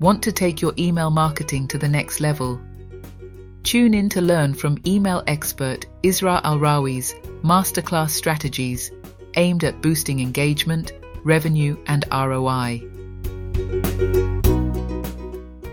Want to take your email marketing to the next level? Tune in to learn from email expert Isra Alrawi's masterclass strategies aimed at boosting engagement, revenue, and ROI.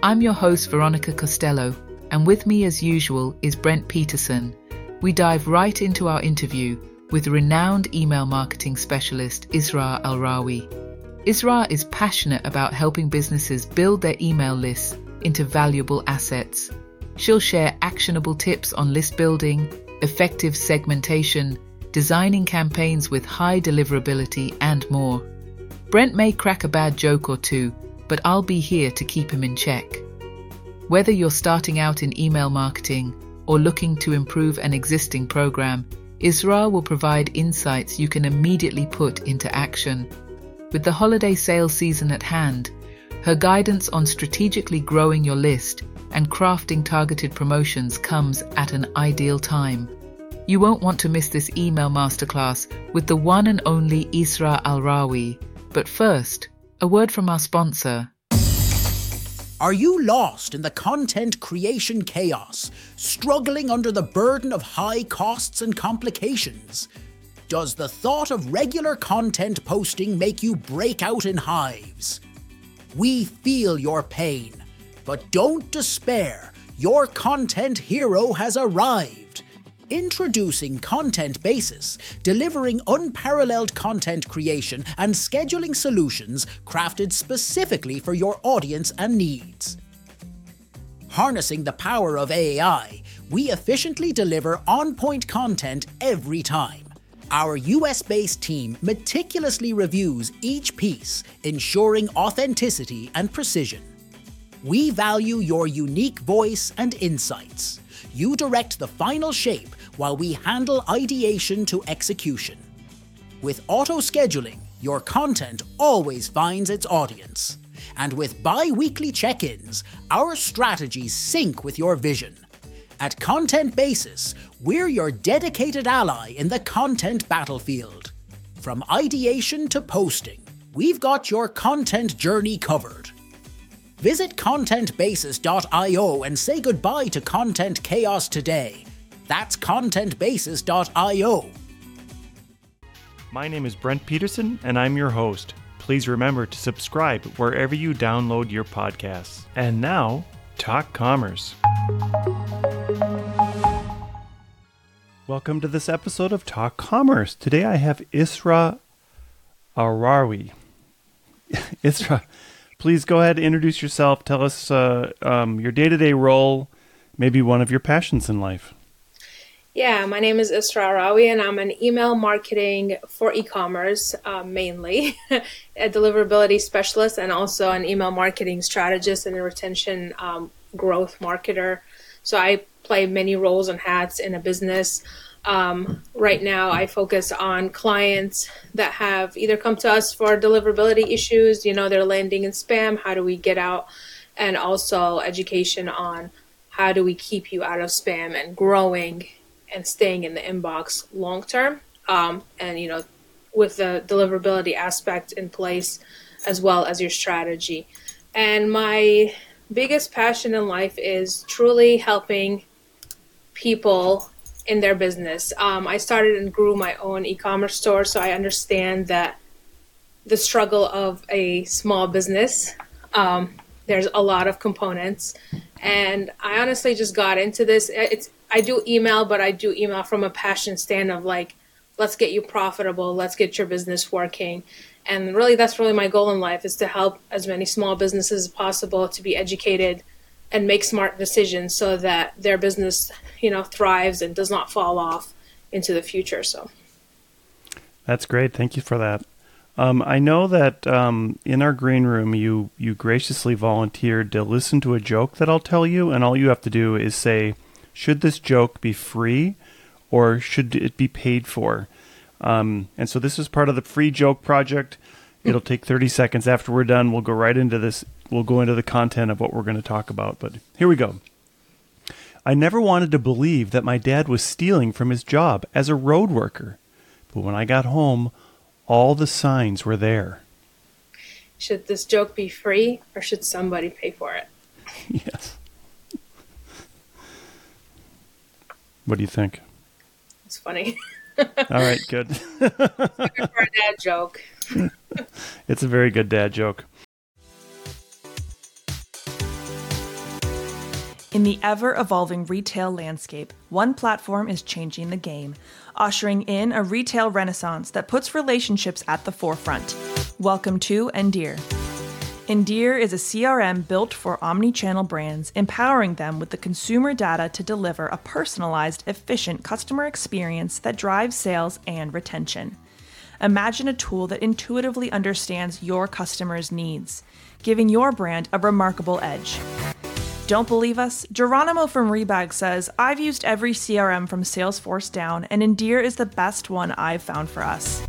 I'm your host, Veronica Costello, and with me, as usual, is Brent Peterson. We dive right into our interview with renowned email marketing specialist Isra Alrawi. Isra is passionate about helping businesses build their email lists into valuable assets. She'll share actionable tips on list building, effective segmentation, designing campaigns with high deliverability, and more. Brent may crack a bad joke or two, but I'll be here to keep him in check. Whether you're starting out in email marketing or looking to improve an existing program, Isra will provide insights you can immediately put into action. With the holiday sales season at hand, her guidance on strategically growing your list and crafting targeted promotions comes at an ideal time. You won't want to miss this email masterclass with the one and only Isra Alrawi. But first, a word from our sponsor. Are you lost in the content creation chaos, struggling under the burden of high costs and complications? Does the thought of regular content posting make you break out in hives? We feel your pain, but don't despair. Your content hero has arrived. Introducing Content Basis, delivering unparalleled content creation and scheduling solutions crafted specifically for your audience and needs. Harnessing the power of AI, we efficiently deliver on point content every time. Our US based team meticulously reviews each piece, ensuring authenticity and precision. We value your unique voice and insights. You direct the final shape while we handle ideation to execution. With auto scheduling, your content always finds its audience. And with bi weekly check ins, our strategies sync with your vision. At Content Basis, we're your dedicated ally in the content battlefield. From ideation to posting, we've got your content journey covered. Visit contentbasis.io and say goodbye to content chaos today. That's contentbasis.io. My name is Brent Peterson, and I'm your host. Please remember to subscribe wherever you download your podcasts. And now, Talk Commerce. Welcome to this episode of Talk Commerce. Today I have Isra Arawi. Isra, please go ahead and introduce yourself. Tell us uh, um, your day to day role, maybe one of your passions in life. Yeah, my name is Isra Arawi, and I'm an email marketing for e commerce um, mainly, a deliverability specialist, and also an email marketing strategist and a retention um, growth marketer. So I play many roles and hats in a business. Um, right now, I focus on clients that have either come to us for deliverability issues, you know, they're landing in spam, how do we get out, and also education on how do we keep you out of spam and growing and staying in the inbox long term. Um, and you know, with the deliverability aspect in place, as well as your strategy. And my biggest passion in life is truly helping people in their business. Um, I started and grew my own e-commerce store, so I understand that the struggle of a small business. Um, there's a lot of components, and I honestly just got into this. It's I do email, but I do email from a passion stand of like, let's get you profitable, let's get your business working. And really, that's really my goal in life is to help as many small businesses as possible to be educated and make smart decisions so that their business, you know, thrives and does not fall off into the future. So that's great. Thank you for that. Um, I know that um, in our green room, you you graciously volunteered to listen to a joke that I'll tell you, and all you have to do is say should this joke be free or should it be paid for? Um, and so this is part of the free joke project. It'll take 30 seconds after we're done. We'll go right into this. We'll go into the content of what we're going to talk about. But here we go. I never wanted to believe that my dad was stealing from his job as a road worker. But when I got home, all the signs were there. should this joke be free or should somebody pay for it? yes. What do you think? It's funny. All right, good. for a dad joke. It's a very good dad joke. In the ever evolving retail landscape, one platform is changing the game, ushering in a retail renaissance that puts relationships at the forefront. Welcome to Endear. Endear is a CRM built for omni-channel brands, empowering them with the consumer data to deliver a personalized, efficient customer experience that drives sales and retention. Imagine a tool that intuitively understands your customers' needs, giving your brand a remarkable edge. Don't believe us? Geronimo from Rebag says, I've used every CRM from Salesforce down, and Endear is the best one I've found for us.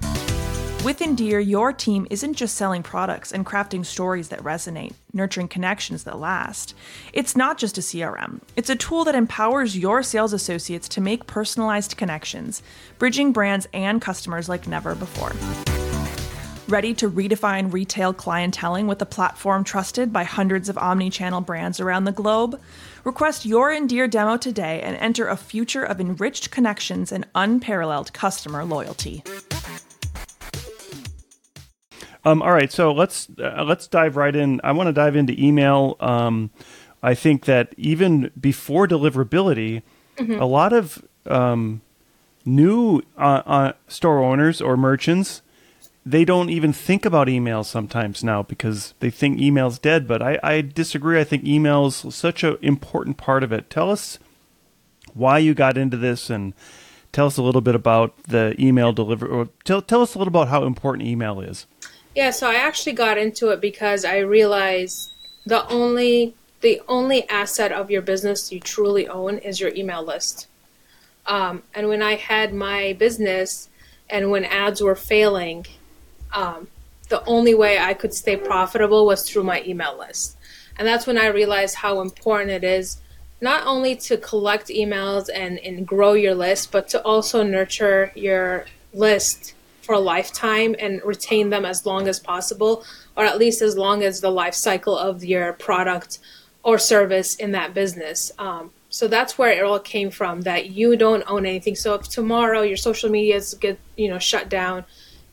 With Endear, your team isn't just selling products and crafting stories that resonate, nurturing connections that last. It's not just a CRM, it's a tool that empowers your sales associates to make personalized connections, bridging brands and customers like never before. Ready to redefine retail clienteling with a platform trusted by hundreds of omni channel brands around the globe? Request your Endear demo today and enter a future of enriched connections and unparalleled customer loyalty. Um, all right, so let's uh, let's dive right in. I want to dive into email. Um, I think that even before deliverability, mm-hmm. a lot of um, new uh, uh, store owners or merchants they don't even think about emails sometimes now because they think email's dead. But I, I disagree. I think email's such an important part of it. Tell us why you got into this and tell us a little bit about the email delivery or tell, tell us a little about how important email is. Yeah, so I actually got into it because I realized the only the only asset of your business you truly own is your email list. Um, and when I had my business and when ads were failing, um, the only way I could stay profitable was through my email list. And that's when I realized how important it is not only to collect emails and, and grow your list, but to also nurture your list for a lifetime and retain them as long as possible, or at least as long as the life cycle of your product or service in that business. Um, so that's where it all came from that you don't own anything. So if tomorrow your social medias get, you know, shut down,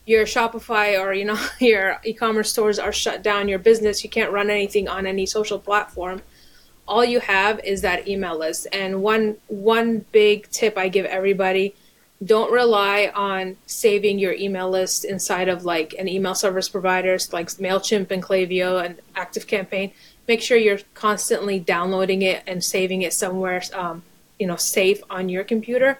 your Shopify or you know your e-commerce stores are shut down, your business you can't run anything on any social platform. All you have is that email list. And one one big tip I give everybody, don't rely on saving your email list inside of like an email service providers like Mailchimp and Klaviyo and ActiveCampaign. Make sure you're constantly downloading it and saving it somewhere um, you know safe on your computer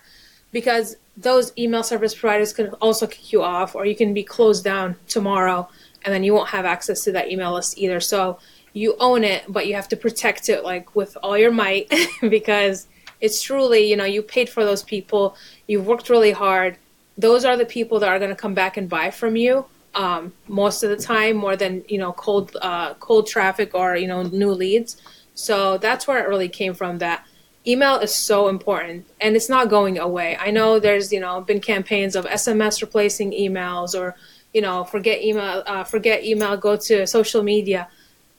because those email service providers can also kick you off or you can be closed down tomorrow and then you won't have access to that email list either so you own it but you have to protect it like with all your might because it's truly you know you paid for those people you've worked really hard those are the people that are going to come back and buy from you um, most of the time more than you know cold uh, cold traffic or you know new leads so that's where it really came from that email is so important and it's not going away. I know there's, you know, been campaigns of SMS replacing emails or, you know, forget email, uh, forget email, go to social media.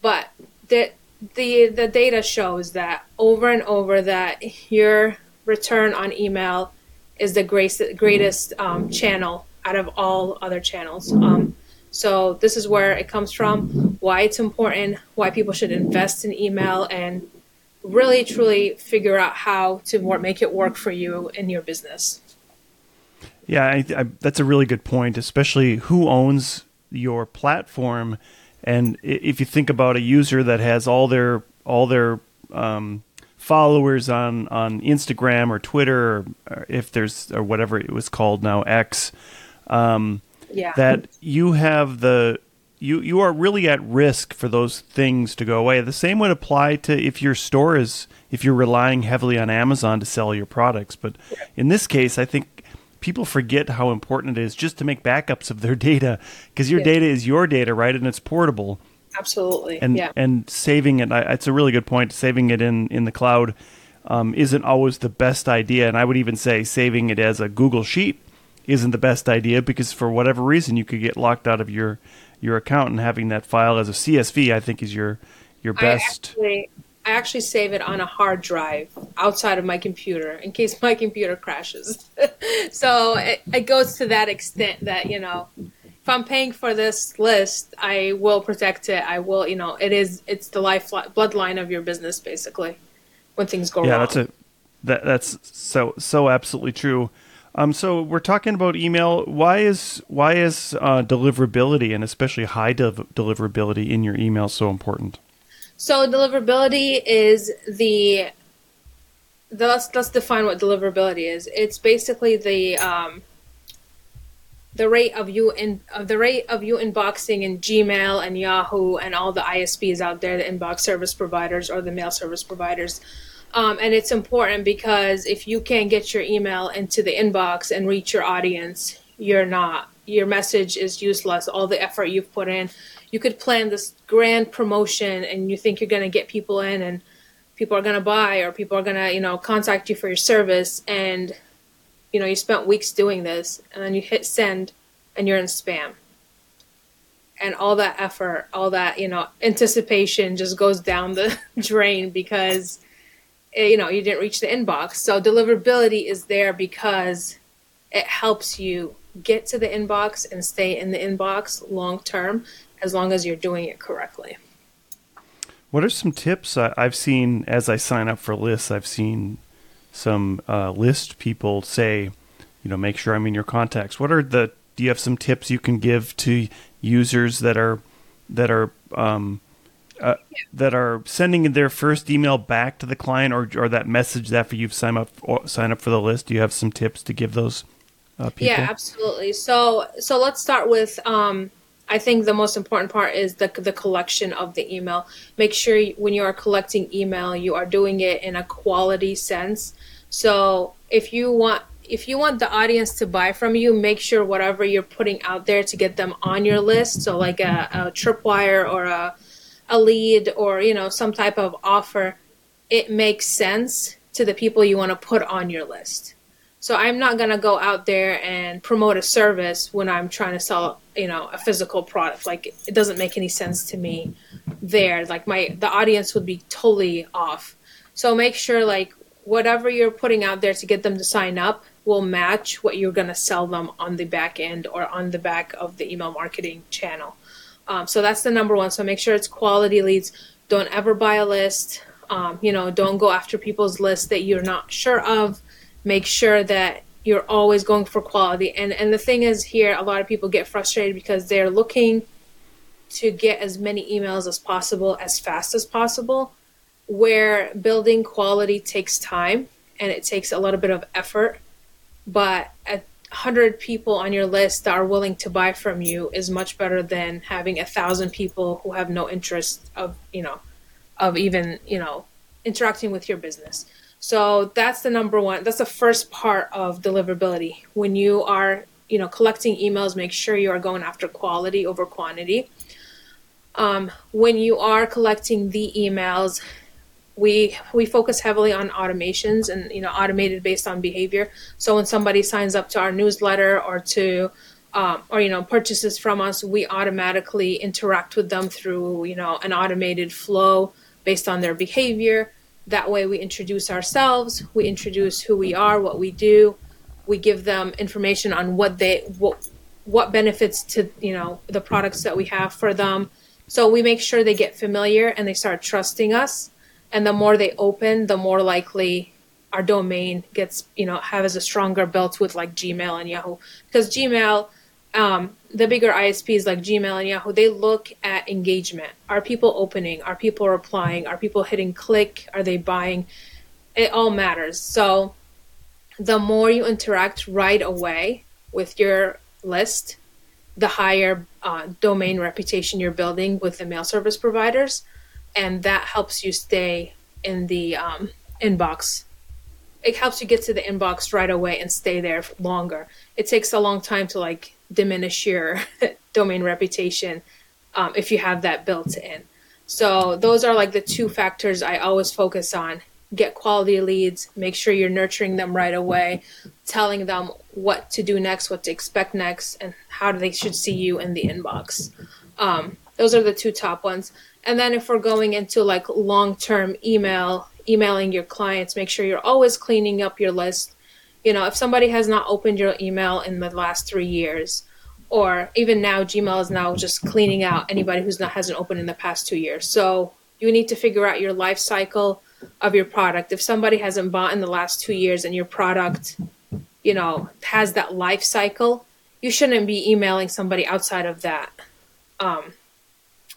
But the, the, the data shows that over and over that your return on email is the greatest, greatest um, channel out of all other channels. Um, so this is where it comes from, why it's important, why people should invest in email and really truly figure out how to make it work for you in your business. Yeah, I, I, that's a really good point, especially who owns your platform. And if you think about a user that has all their all their um, followers on, on Instagram or Twitter, or, or, if there's or whatever it was called now X, um, yeah. that you have the you you are really at risk for those things to go away. The same would apply to if your store is if you're relying heavily on Amazon to sell your products. But in this case, I think people forget how important it is just to make backups of their data because your yeah. data is your data, right? And it's portable. Absolutely. And yeah. and saving it, it's a really good point. Saving it in in the cloud um, isn't always the best idea, and I would even say saving it as a Google Sheet isn't the best idea because for whatever reason you could get locked out of your your account and having that file as a CSV I think is your your best. I actually, I actually save it on a hard drive outside of my computer in case my computer crashes. so it, it goes to that extent that you know if I'm paying for this list, I will protect it. I will, you know, it is it's the life bloodline of your business basically. When things go yeah, wrong. that's a that that's so so absolutely true. Um, so we're talking about email. Why is why is uh, deliverability and especially high de- deliverability in your email so important? So deliverability is the, the let's let's define what deliverability is. It's basically the um, the rate of you in of the rate of you inboxing in Gmail and Yahoo and all the ISPs out there, the inbox service providers or the mail service providers. Um, and it's important because if you can't get your email into the inbox and reach your audience, you're not your message is useless. All the effort you've put in, you could plan this grand promotion and you think you're going to get people in and people are going to buy or people are going to you know contact you for your service and you know, you spent weeks doing this, and then you hit send, and you're in spam. And all that effort, all that, you know, anticipation just goes down the drain because, eh, you know, you didn't reach the inbox. So deliverability is there because it helps you get to the inbox and stay in the inbox long term as long as you're doing it correctly. What are some tips I've seen as I sign up for lists? I've seen some uh, list people say, you know, make sure I'm in your contacts. What are the? Do you have some tips you can give to users that are that are um, uh, that are sending their first email back to the client, or or that message after you've signed up sign up for the list? Do you have some tips to give those uh, people? Yeah, absolutely. So so let's start with. Um, I think the most important part is the the collection of the email. Make sure when you are collecting email, you are doing it in a quality sense. So if you want if you want the audience to buy from you, make sure whatever you're putting out there to get them on your list. So like a, a tripwire or a a lead or you know some type of offer, it makes sense to the people you want to put on your list. So I'm not gonna go out there and promote a service when I'm trying to sell, you know, a physical product. Like it doesn't make any sense to me there. Like my the audience would be totally off. So make sure like whatever you're putting out there to get them to sign up will match what you're going to sell them on the back end or on the back of the email marketing channel. Um, so that's the number one. So make sure it's quality leads. Don't ever buy a list. Um, you know, don't go after people's lists that you're not sure of. Make sure that you're always going for quality. And and the thing is here, a lot of people get frustrated because they're looking to get as many emails as possible as fast as possible where building quality takes time and it takes a little bit of effort, but a hundred people on your list that are willing to buy from you is much better than having a thousand people who have no interest of you know of even you know interacting with your business. So that's the number one. That's the first part of deliverability. When you are you know collecting emails, make sure you are going after quality over quantity. Um, when you are collecting the emails, we we focus heavily on automations and you know automated based on behavior so when somebody signs up to our newsletter or to um, or you know purchases from us we automatically interact with them through you know an automated flow based on their behavior that way we introduce ourselves we introduce who we are what we do. We give them information on what they what what benefits to you know the products that we have for them. So we make sure they get familiar and they start trusting us. And the more they open the more likely our domain gets you know has a stronger belt with like gmail and yahoo. Because gmail um, the bigger isps like gmail and yahoo they look at engagement. Are people opening? Are people replying? Are people hitting click? Are they buying? It all matters. So the more you interact right away with your list the higher uh, domain reputation you're building with the mail service providers and that helps you stay in the um, inbox. It helps you get to the inbox right away and stay there longer. It takes a long time to like diminish your domain reputation um, if you have that built in. So those are like the two factors I always focus on. Get quality leads, make sure you're nurturing them right away. telling them what to do next, what to expect next, and how they should see you in the inbox. Um, those are the two top ones. And then if we're going into like long term email, emailing your clients, make sure you're always cleaning up your list. You know, if somebody has not opened your email in the last three years, or even now, Gmail is now just cleaning out anybody who's not hasn't opened in the past two years. So you need to figure out your life cycle of your product. If somebody hasn't bought in the last two years and your product, you know, has that life cycle, you shouldn't be emailing somebody outside of that, um,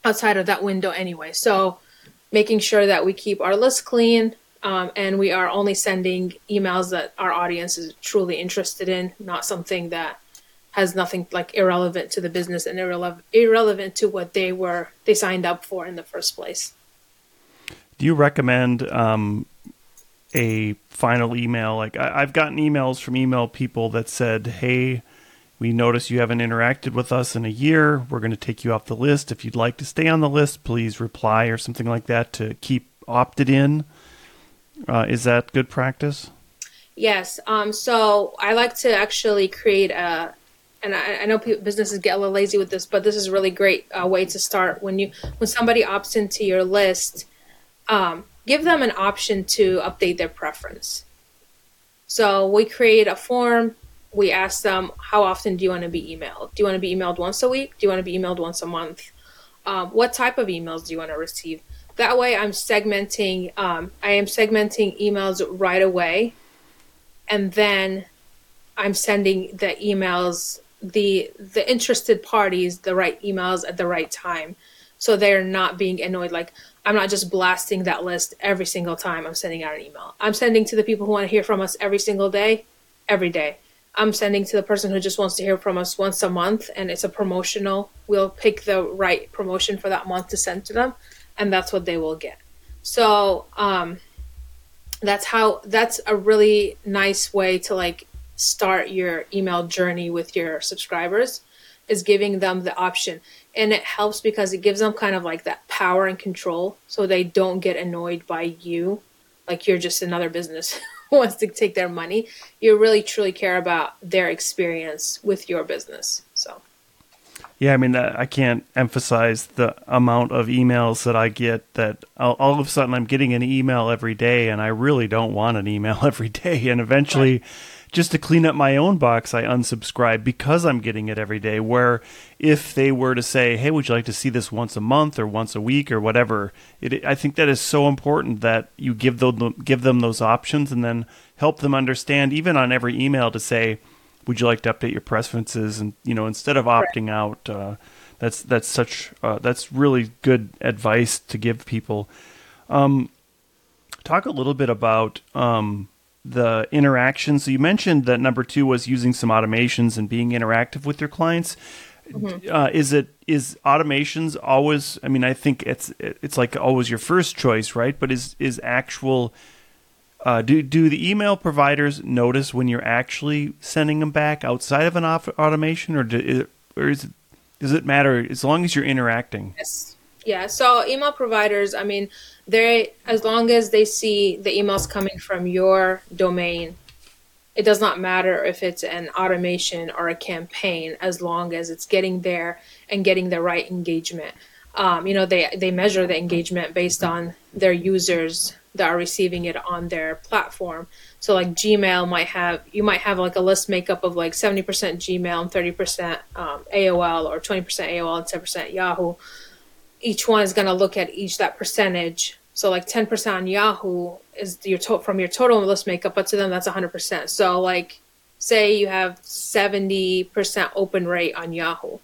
outside of that window anyway. So making sure that we keep our list clean. Um, and we are only sending emails that our audience is truly interested in, not something that has nothing like irrelevant to the business and irrelevant irrelevant to what they were they signed up for in the first place. Do you recommend um, a final email? Like I, have gotten emails from email people that said, "Hey, we notice you haven't interacted with us in a year. We're going to take you off the list. If you'd like to stay on the list, please reply or something like that to keep opted in." Uh, is that good practice? Yes. Um, so I like to actually create a, and I, I know people, businesses get a little lazy with this, but this is a really great uh, way to start. When you when somebody opts into your list, um, give them an option to update their preference. So we create a form. We ask them, how often do you want to be emailed? Do you want to be emailed once a week? Do you want to be emailed once a month? Um, what type of emails do you want to receive? That way, I'm segmenting. Um, I am segmenting emails right away, and then I'm sending the emails the the interested parties the right emails at the right time so they're not being annoyed like i'm not just blasting that list every single time i'm sending out an email i'm sending to the people who want to hear from us every single day every day i'm sending to the person who just wants to hear from us once a month and it's a promotional. We'll pick the right promotion for that month to send to them and that's what they will get. So um that's how that's a really nice way to like start your email journey with your subscribers is giving them the option. And it helps because it gives them kind of like that power and control so they don't get annoyed by you like you're just another business wants to take their money. You really truly care about their experience with your business. So yeah, I mean, uh, I can't emphasize the amount of emails that I get that all, all, of a sudden I'm getting an email every day and I really don't want an email every day. And eventually, right just to clean up my own box, I unsubscribe because I'm getting it every day. Where if they were to say, "Hey, would you like to see this once a month or once a week or whatever?" It, I think that is so important that you give them give them those options and then help them understand, even on every email, to say, "Would you like to update your preferences?" And you know, instead of opting out, uh, that's that's such uh, that's really good advice to give people. Um, talk a little bit about. Um, the interaction. So you mentioned that number two was using some automations and being interactive with your clients. Mm-hmm. Uh, is it is automations always? I mean, I think it's it's like always your first choice, right? But is is actual uh, do do the email providers notice when you're actually sending them back outside of an automation, or do, or is it, does it matter as long as you're interacting? Yes. Yeah. So email providers, I mean, they as long as they see the emails coming from your domain it does not matter if it's an automation or a campaign as long as it's getting there and getting the right engagement um, you know they they measure the engagement based on their users that are receiving it on their platform so like gmail might have you might have like a list makeup of like 70% gmail and 30% um, aol or 20% aol and 10% yahoo each one is going to look at each that percentage so like 10% on Yahoo is your to- from your total list makeup, but to them that's 100%. So like say you have 70% open rate on Yahoo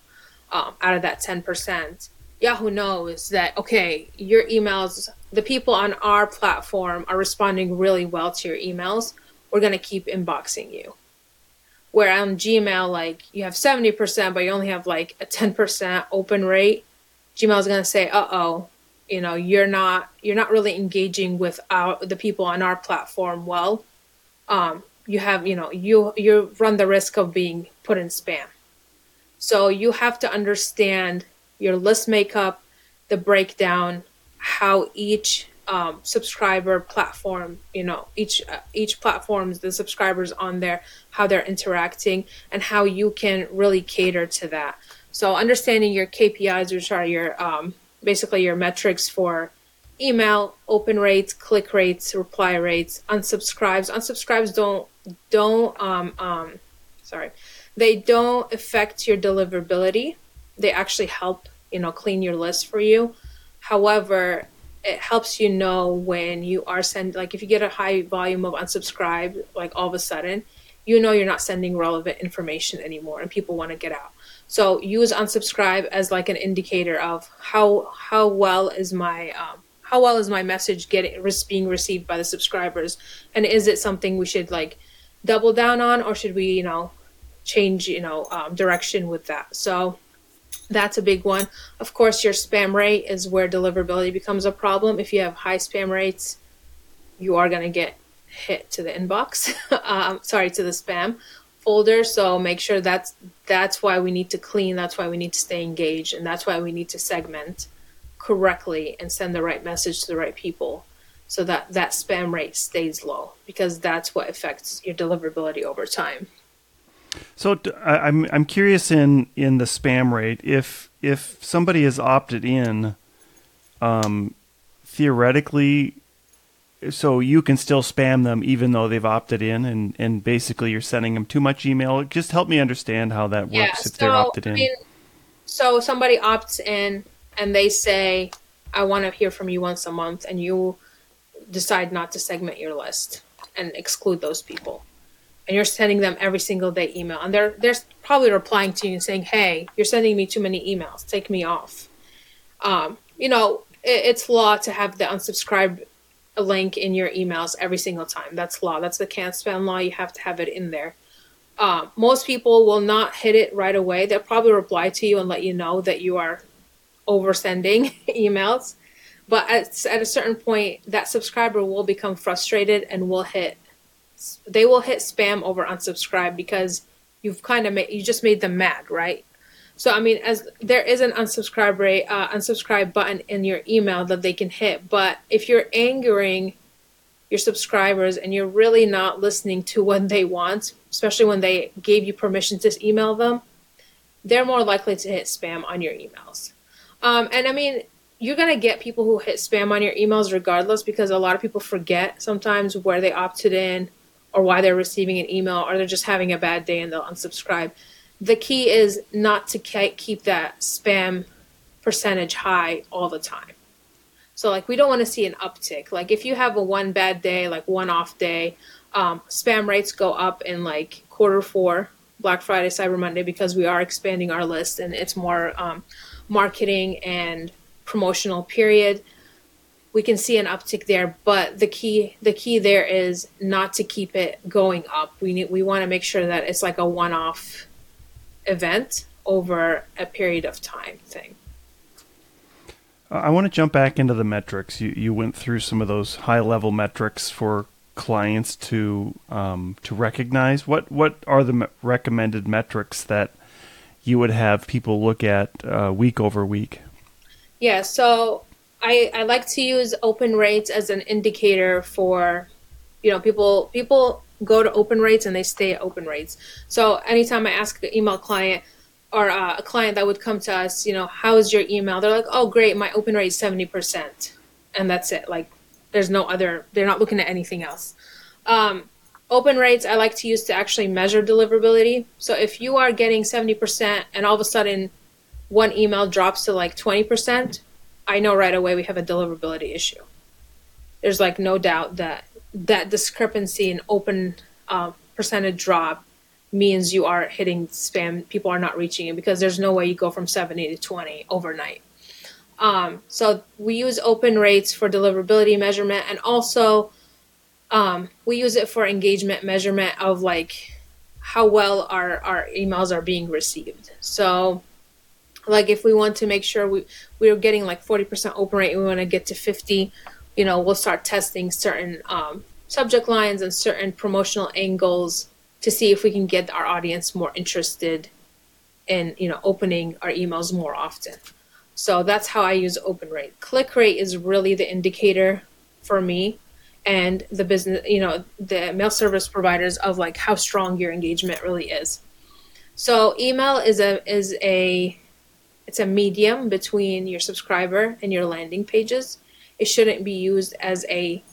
um, out of that 10%. Yahoo knows that okay, your emails, the people on our platform are responding really well to your emails. We're gonna keep inboxing you. Where on Gmail, like you have 70%, but you only have like a 10% open rate, Gmail is gonna say, uh oh, you know you're not you're not really engaging with our the people on our platform. Well um, you have you know you you run the risk of being put in spam. So you have to understand your list makeup the breakdown how each um, subscriber platform you know each uh, each platforms the subscribers on there how they're interacting and how you can really cater to that so understanding your kpis which are your um, basically your metrics for email open rates click rates reply rates unsubscribes. Unsubscribes don't don't um, um sorry they don't affect your deliverability. They actually help you know clean your list for you. However it helps you know when you are sending like if you get a high volume of unsubscribe like all of a sudden you know you're not sending relevant information anymore and people want to get out so use unsubscribe as like an indicator of how how well is my um, how well is my message getting being received by the subscribers and is it something we should like double down on or should we you know change you know um, direction with that so that's a big one. Of course, your spam rate is where deliverability becomes a problem. If you have high spam rates, you are going to get hit to the inbox. um, sorry, to the spam folder. So make sure that's that's why we need to clean. That's why we need to stay engaged, and that's why we need to segment correctly and send the right message to the right people, so that that spam rate stays low because that's what affects your deliverability over time. So I'm I'm curious in in the spam rate if if somebody has opted in, um, theoretically, so you can still spam them even though they've opted in, and and basically you're sending them too much email. Just help me understand how that works yeah, if so, they're opted in. I mean, so somebody opts in and they say, "I want to hear from you once a month," and you decide not to segment your list and exclude those people and you're sending them every single day email and they're they're probably replying to you and saying hey you're sending me too many emails take me off um, you know it, it's law to have the unsubscribe link in your emails every single time. That's law. That's the CAN-SPAM law. You have to have it in there. Um, most people will not hit it right away. They'll probably reply to you and let you know that you are oversending emails. But at, at a certain point that subscriber will become frustrated and will hit they will hit spam over unsubscribe because you've kind of made you just made them mad, right? So I mean, as there is an unsubscribe rate, uh, unsubscribe button in your email that they can hit, but if you're angering your subscribers and you're really not listening to what they want, especially when they gave you permission to email them, they're more likely to hit spam on your emails. Um, and I mean, you're gonna get people who hit spam on your emails regardless because a lot of people forget sometimes where they opted in or why they're receiving an email or they're just having a bad day and they'll unsubscribe. The key is not to keep that spam percentage high all the time. So like we don't want to see an uptick. Like if you have a one bad day, like one off day, um, spam rates go up in like quarter four, Black Friday, Cyber Monday, because we are expanding our list and it's more um, marketing and promotional period we can see an uptick there but the key the key there is not to keep it going up we need we want to make sure that it's like a one-off event over a period of time thing. I want to jump back into the metrics. You you went through some of those high level metrics for clients to um, to recognize. What what are the recommended metrics that you would have people look at uh, week over week? Yeah so I, I like to use open rates as an indicator for, you know, people people go to open rates and they stay at open rates. So anytime I ask an email client or uh, a client that would come to us, you know, how is your email? They're like, oh, great, my open rate is seventy percent, and that's it. Like, there's no other. They're not looking at anything else. Um, open rates I like to use to actually measure deliverability. So if you are getting seventy percent and all of a sudden one email drops to like twenty percent, I know right away we have a deliverability issue. There's like no doubt that that discrepancy in open uh, percentage drop means you are hitting spam. People are not reaching it because there's no way you go from 70 to 20 overnight. Um, so we use open rates for deliverability measurement and also um, we use it for engagement measurement of like how well our, our emails are being received. So like if we want to make sure we we're getting like 40% open rate we want to get to 50 you know we'll start testing certain um, subject lines and certain promotional angles to see if we can get our audience more interested in you know opening our emails more often so that's how i use open rate click rate is really the indicator for me and the business, you know, the mail service providers of like how strong your engagement really is. So email is a is a it's a medium between your subscriber and your landing pages. It shouldn't be used as a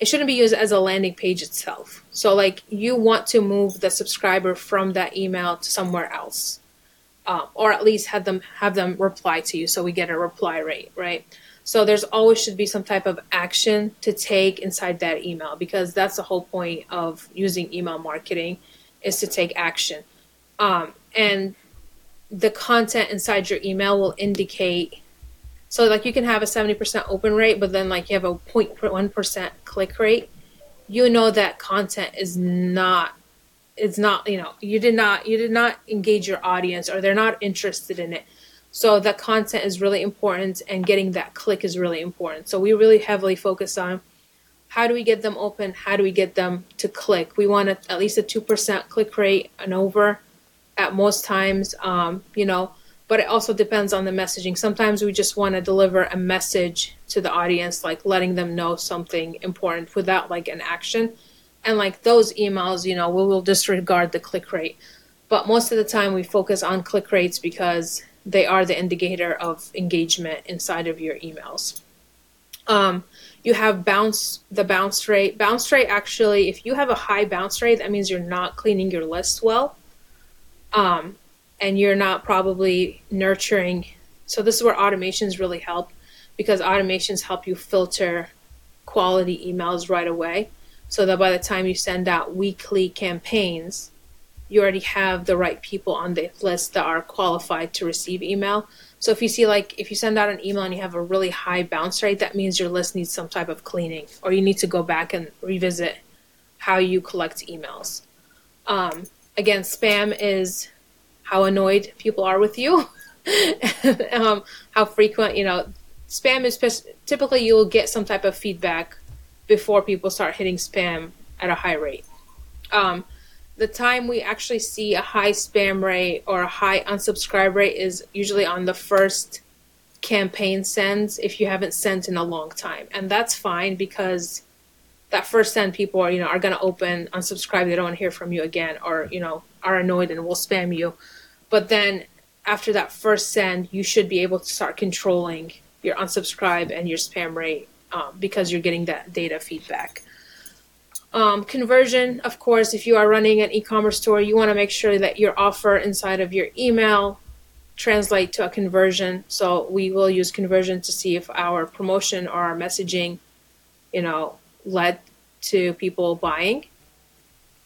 it shouldn't be used as a landing page itself. So like you want to move the subscriber from that email to somewhere else. Um, or at least have them have them reply to you so we get a reply rate, right? So there's always should be some type of action to take inside that email because that's the whole point of using email marketing is to take action. Um, and the content inside your email will indicate so like you can have a 70% open rate but then like you have a 0.1% click rate you know that content is not it's not you know you did not you did not engage your audience or they're not interested in it so that content is really important and getting that click is really important. So we really heavily focus on how do we get them open? How do we get them to click? We want a, at least a 2% click rate and over at most times, um, you know, but it also depends on the messaging. Sometimes we just want to deliver a message to the audience, like letting them know something important without like an action. And like those emails, you know, we will disregard the click rate. But most of the time we focus on click rates because they are the indicator of engagement inside of your emails. Um, you have bounce the bounce rate. Bounce rate actually, if you have a high bounce rate, that means you're not cleaning your list well, um, and you're not probably nurturing. So this is where automations really help, because automations help you filter quality emails right away, so that by the time you send out weekly campaigns, you already have the right people on the list that are qualified to receive email. So if you see like if you send out an email and you have a really high bounce rate, that means your list needs some type of cleaning, or you need to go back and revisit how you collect emails. Um, again, spam is how annoyed people are with you, um, how frequent you know. Spam is typically you'll get some type of feedback before people start hitting spam at a high rate. Um, the time we actually see a high spam rate or a high unsubscribe rate is usually on the first campaign sends if you haven't sent in a long time. And that's fine because that first send people are, you know, are going to open, unsubscribe, they don't want to hear from you again or, you know, are annoyed and will spam you. But then after that first send, you should be able to start controlling your unsubscribe and your spam rate um, because you're getting that data feedback. Um, conversion, of course, if you are running an e-commerce store, you want to make sure that your offer inside of your email translate to a conversion. So we will use conversion to see if our promotion or our messaging, you know, led to people buying.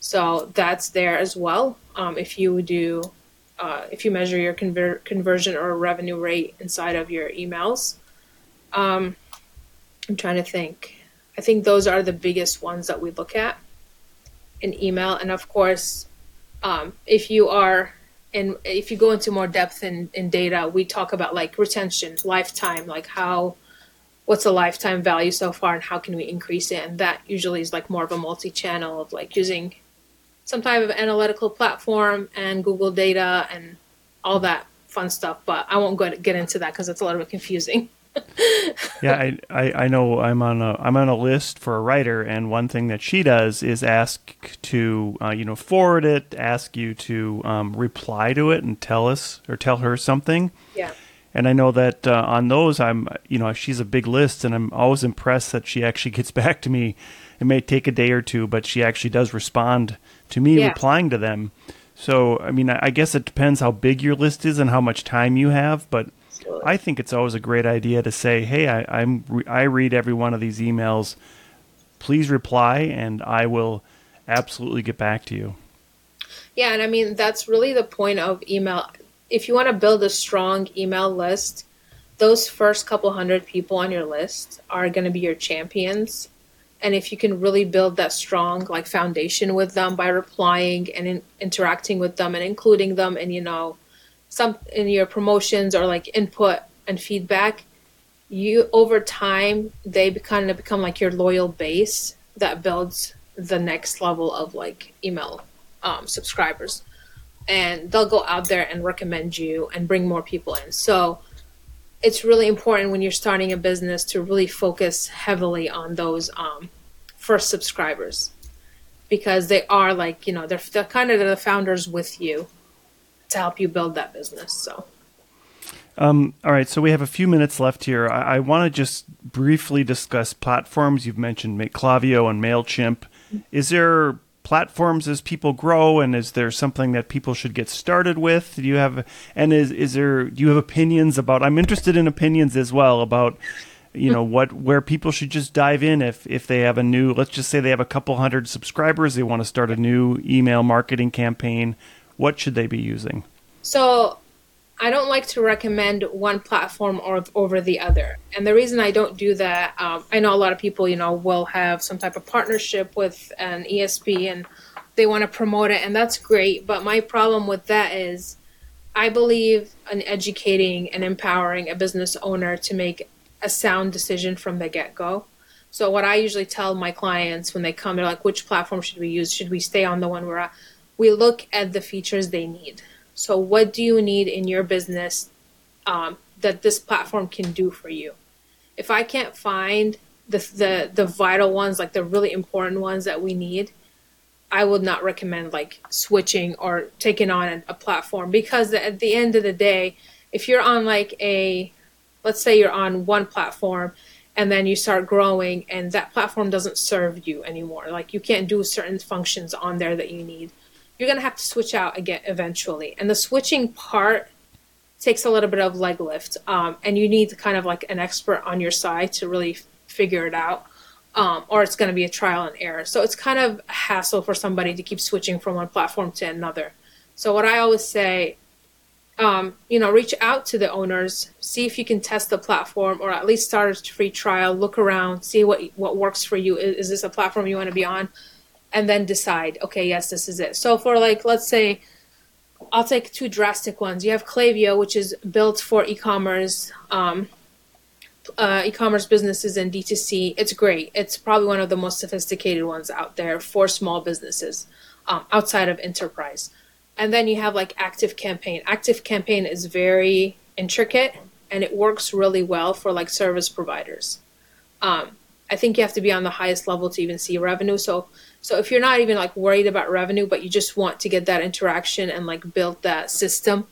So that's there as well. Um, if you do, uh, if you measure your conver- conversion or revenue rate inside of your emails. Um, I'm trying to think. I think those are the biggest ones that we look at in email. And of course, um, if you are and if you go into more depth in, in data, we talk about like retention, lifetime, like how what's the lifetime value so far and how can we increase it and that usually is like more of a multi-channel of like using some type of analytical platform and google data and all that fun stuff but i won't get into that because it's a little bit confusing yeah, I, I, I know I'm on a I'm on a list for a writer, and one thing that she does is ask to uh, you know forward it, ask you to um, reply to it, and tell us or tell her something. Yeah. And I know that uh, on those, I'm you know she's a big list, and I'm always impressed that she actually gets back to me. It may take a day or two, but she actually does respond to me yeah. replying to them. So I mean, I guess it depends how big your list is and how much time you have, but I think it's always a great idea to say, "Hey, I, am I read every one of these emails. Please reply, and I will absolutely get back to you." Yeah, and I mean that's really the point of email. If you want to build a strong email list, those first couple hundred people on your list are going to be your champions. And if you can really build that strong like foundation with them by replying and in, interacting with them and including them and you know some in your promotions or like input and feedback you over time they kind of become like your loyal base that builds the next level of like email um, subscribers. And they'll go out there and recommend you and bring more people in. So it's really important when you're starting a business to really focus heavily on those um, first subscribers because they are like you know they're, they're kind of the founders with you to help you build that business so um, all right, so we have a few minutes left here. I, I want to just briefly discuss platforms. You've mentioned Klaviyo and Mailchimp. Is there platforms as people grow, and is there something that people should get started with? Do you have and is is there do you have opinions about? I'm interested in opinions as well about you know what where people should just dive in if if they have a new let's just say they have a couple hundred subscribers they want to start a new email marketing campaign what should they be using so I don't like to recommend one platform or over the other. And the reason I don't do that, um, I know a lot of people, you know, will have some type of partnership with an ESP and they want to promote it, and that's great. But my problem with that is I believe in educating and empowering a business owner to make a sound decision from the get go. So, what I usually tell my clients when they come, they're like, which platform should we use? Should we stay on the one we're at? We look at the features they need. So, what do you need in your business um, that this platform can do for you? If I can't find the, the the vital ones, like the really important ones that we need, I would not recommend like switching or taking on a, platform. Because at the end of the day, if you're on like a, let's say you're on one platform and then you start growing and that platform doesn't serve you anymore, like you can't do certain functions on there that you need you're going to have to switch out again eventually. And the switching part takes a little bit of leg lift. Um, and you need kind of like an expert on your side to really figure it out. Um, or it's going to be a trial and error. So it's kind of a hassle for somebody to keep switching from one platform to another. So what I always say, um, you know, reach out to the owners, see if you can test the platform, or at least start a free trial. Look around, see what what works for you. Is, is this a platform you want to be on? And then decide, okay, yes, this is it. So for like, let's say, I'll take two drastic ones. You have Klaviyo, which is built for e-commerce, um, uh, e-commerce businesses and D2C. It's great. It's probably one of the most sophisticated ones out there for small businesses um, outside of enterprise. And then you have like Active Campaign. Active Campaign is very intricate and it works really well for like service providers. Um, I think you have to be on the highest level to even see revenue. So so if you're not even like worried about revenue, but you just want to get that interaction and like build that system,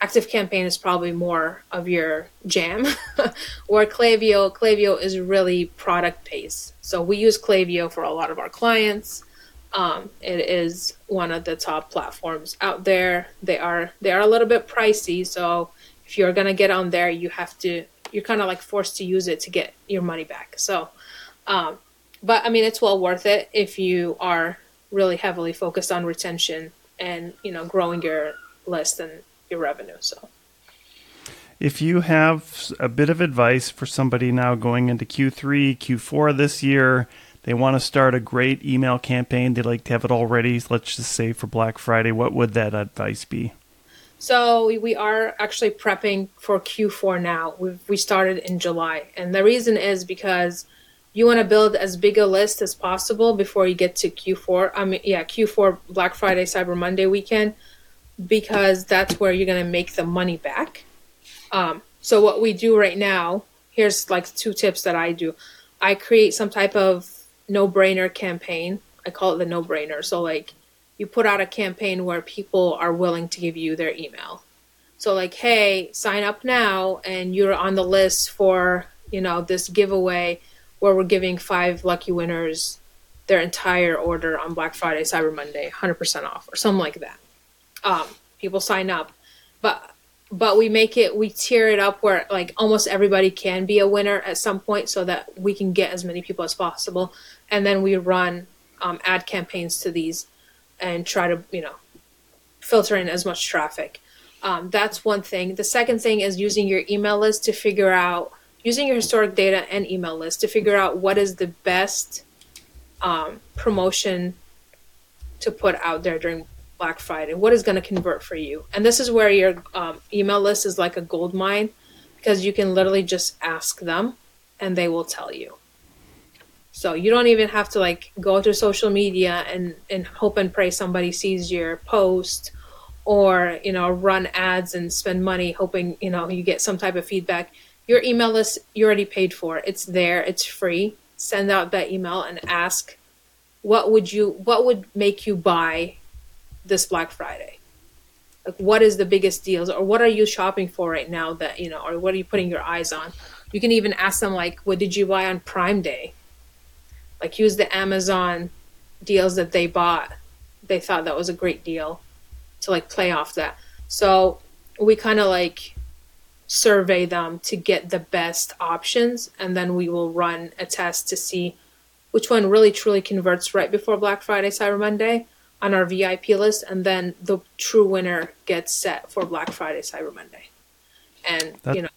Active Campaign is probably more of your jam. or Klaviyo, Klaviyo is really product based. So we use Klaviyo for a lot of our clients. Um, it is one of the top platforms out there. They are they are a little bit pricey, so if you're gonna get on there, you have to you're kind of like forced to use it to get your money back. So um, but I mean, it's well worth it if you are really heavily focused on retention and you know growing your list and your revenue. So. If you have a bit of advice for somebody now going into Q3, Q4 this year, they want to start a great email campaign, they like to have it all ready, let's just say for Black Friday, what would that advice be? So we are actually prepping for Q4 now. We've, we started in July. And the reason is because you want to build as big a list as possible before you get to Q4. I mean, yeah, Q4 Black Friday, Cyber Monday weekend, because that's where you're going to make the money back. Um, so what we do right now, here's like two tips that I do. I create some type of no-brainer campaign. I call it the no-brainer. So like you put out a campaign where people are willing to give you their email. So like, hey, sign up now and you're on the list for, you know, this giveaway where we're giving five lucky winners their entire order on Black Friday, Cyber Monday, 100% off or something like that. Um, people sign up, but but we make it we tier it up where like almost everybody can be a winner at some point so that we can get as many people as possible and then we run um, ad campaigns to these and try to you know filter in as much traffic um, that's one thing the second thing is using your email list to figure out using your historic data and email list to figure out what is the best um, promotion to put out there during Black Friday. What is going to convert for you? And this is where your um, email list is like a gold mine because you can literally just ask them and they will tell you. So you don't even have to like go to social media and, and hope and pray somebody sees your post or you know run ads and spend money hoping you know you get some type of feedback. Your email list you already paid for. It's there. It's free. Send out that email and ask what would you what would make you buy this black friday? Like what is the biggest deals? Or what are you shopping for right now that you know or what are you putting your eyes on? You can even ask them like what did you buy on prime day like use the amazon deals that they bought they thought that was a great deal to like play off that. So we kind of like survey them to get the best options and then we will run a test to see which one really truly converts right before Black Friday, Cyber Monday on our VIP list and then the true winner gets set for Black Friday, Cyber Monday. And that- you know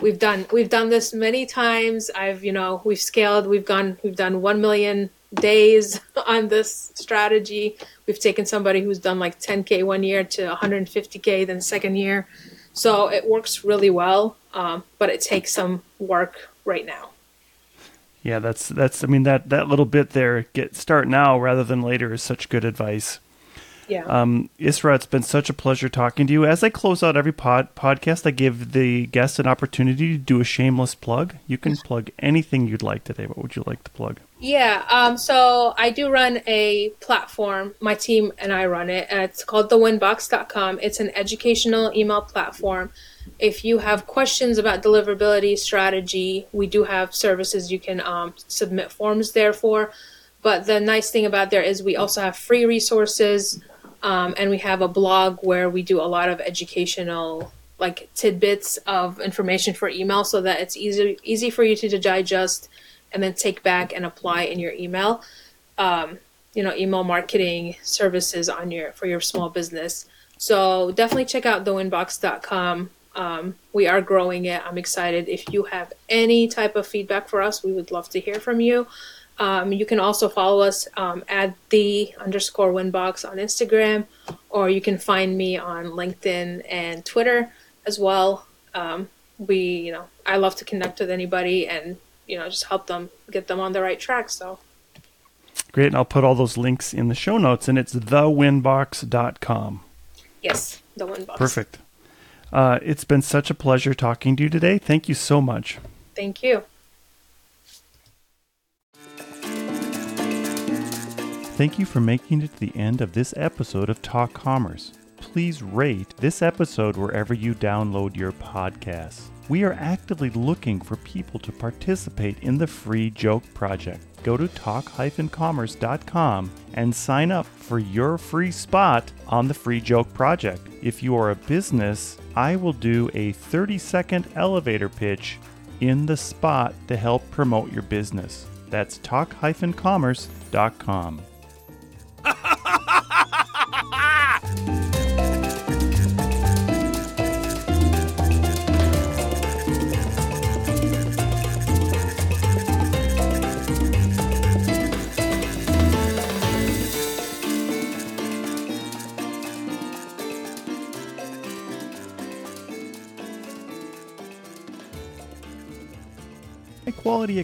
we've done we've done this many times. I've you know we've scaled. We've gone we've done one million days on this strategy. We've taken somebody who's done like 10K one year to 150K then second year. So it works really well, um, but it takes some work right now. Yeah, that's that's. I mean that that little bit there, get start now rather than later, is such good advice. Yeah. Um, Isra, it's been such a pleasure talking to you. As I close out every pod podcast, I give the guests an opportunity to do a shameless plug. You can plug anything you'd like today. What would you like to plug? Yeah. Um, so I do run a platform. My team and I run it. And it's called thewinbox.com. It's an educational email platform. If you have questions about deliverability strategy, we do have services you can um, submit forms there for. But the nice thing about there is we also have free resources um, and we have a blog where we do a lot of educational like tidbits of information for email so that it's easy easy for you to digest and then take back and apply in your email. Um, you know email marketing services on your for your small business. So definitely check out thewinbox.com um, we are growing it. I'm excited. If you have any type of feedback for us we would love to hear from you um, you can also follow us um, at the underscore winbox on Instagram, or you can find me on LinkedIn and Twitter as well. Um, we, you know, I love to connect with anybody and you know just help them get them on the right track. So great, and I'll put all those links in the show notes, and it's thewinbox.com. Yes, the Winbox. Perfect. Uh, it's been such a pleasure talking to you today. Thank you so much. Thank you. Thank you for making it to the end of this episode of Talk Commerce. Please rate this episode wherever you download your podcasts. We are actively looking for people to participate in the free joke project. Go to talk-commerce.com and sign up for your free spot on the free joke project. If you are a business, I will do a 30 second elevator pitch in the spot to help promote your business. That's talk-commerce.com. quality